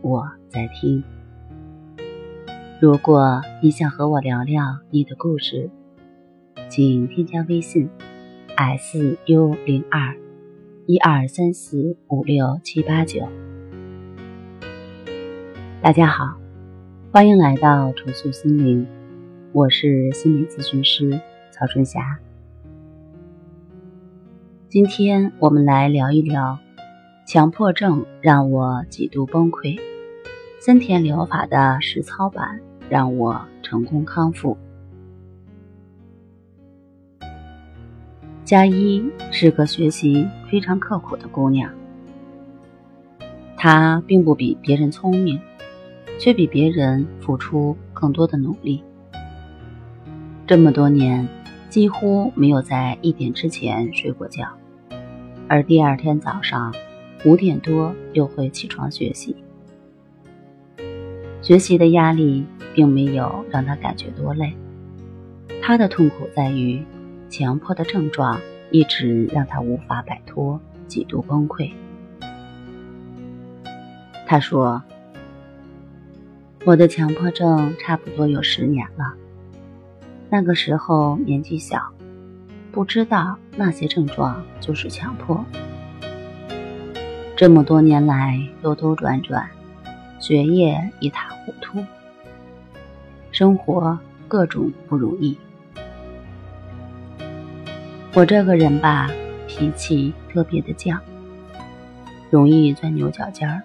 我在听。如果你想和我聊聊你的故事，请添加微信 s u 零二一二三四五六七八九。大家好，欢迎来到重塑心灵，我是心理咨询师曹春霞。今天我们来聊一聊。强迫症让我几度崩溃，森田疗法的实操版让我成功康复。佳一是个学习非常刻苦的姑娘，她并不比别人聪明，却比别人付出更多的努力。这么多年，几乎没有在一点之前睡过觉，而第二天早上。五点多又会起床学习，学习的压力并没有让他感觉多累，他的痛苦在于强迫的症状一直让他无法摆脱，几度崩溃。他说：“我的强迫症差不多有十年了，那个时候年纪小，不知道那些症状就是强迫。”这么多年来，兜兜转转，学业一塌糊涂，生活各种不如意。我这个人吧，脾气特别的犟，容易钻牛角尖儿，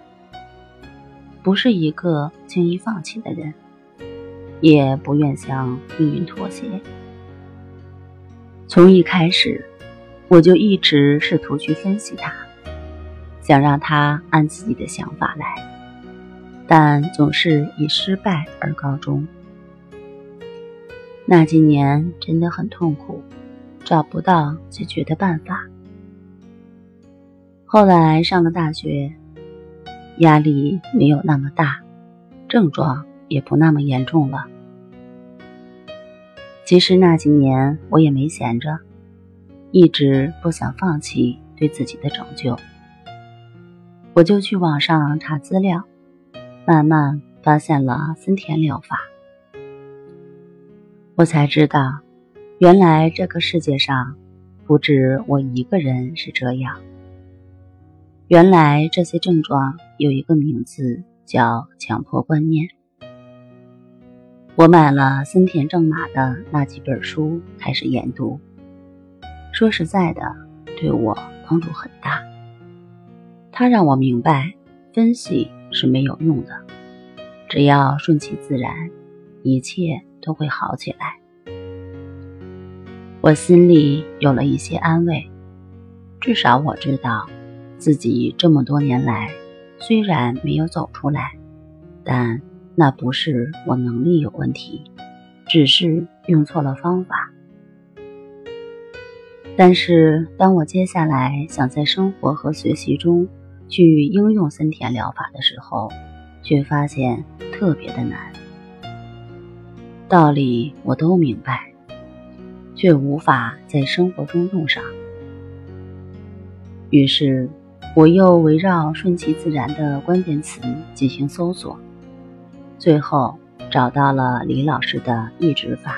不是一个轻易放弃的人，也不愿向命运妥协。从一开始，我就一直试图去分析他。想让他按自己的想法来，但总是以失败而告终。那几年真的很痛苦，找不到解决的办法。后来上了大学，压力没有那么大，症状也不那么严重了。其实那几年我也没闲着，一直不想放弃对自己的拯救。我就去网上查资料，慢慢发现了森田疗法。我才知道，原来这个世界上不止我一个人是这样。原来这些症状有一个名字叫强迫观念。我买了森田正马的那几本书开始研读，说实在的，对我帮助很大。他让我明白，分析是没有用的，只要顺其自然，一切都会好起来。我心里有了一些安慰，至少我知道，自己这么多年来虽然没有走出来，但那不是我能力有问题，只是用错了方法。但是当我接下来想在生活和学习中，去应用森田疗法的时候，却发现特别的难。道理我都明白，却无法在生活中用上。于是，我又围绕顺其自然的关键词进行搜索，最后找到了李老师的抑制法。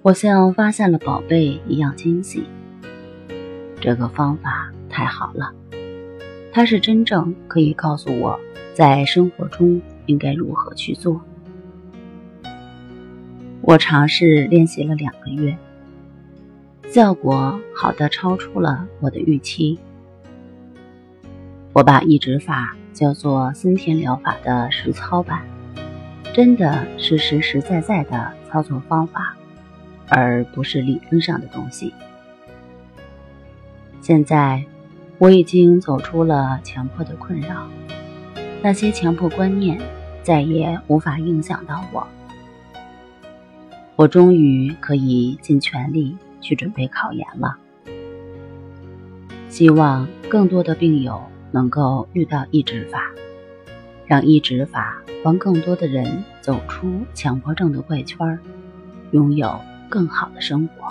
我像发现了宝贝一样惊喜。这个方法。太好了，它是真正可以告诉我在生活中应该如何去做。我尝试练习了两个月，效果好的超出了我的预期。我把抑制法叫做森田疗法的实操版，真的是实实在在的操作方法，而不是理论上的东西。现在。我已经走出了强迫的困扰，那些强迫观念再也无法影响到我。我终于可以尽全力去准备考研了。希望更多的病友能够遇到抑制法，让抑制法帮更多的人走出强迫症的怪圈，拥有更好的生活。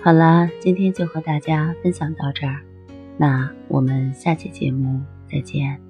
好啦，今天就和大家分享到这儿，那我们下期节目再见。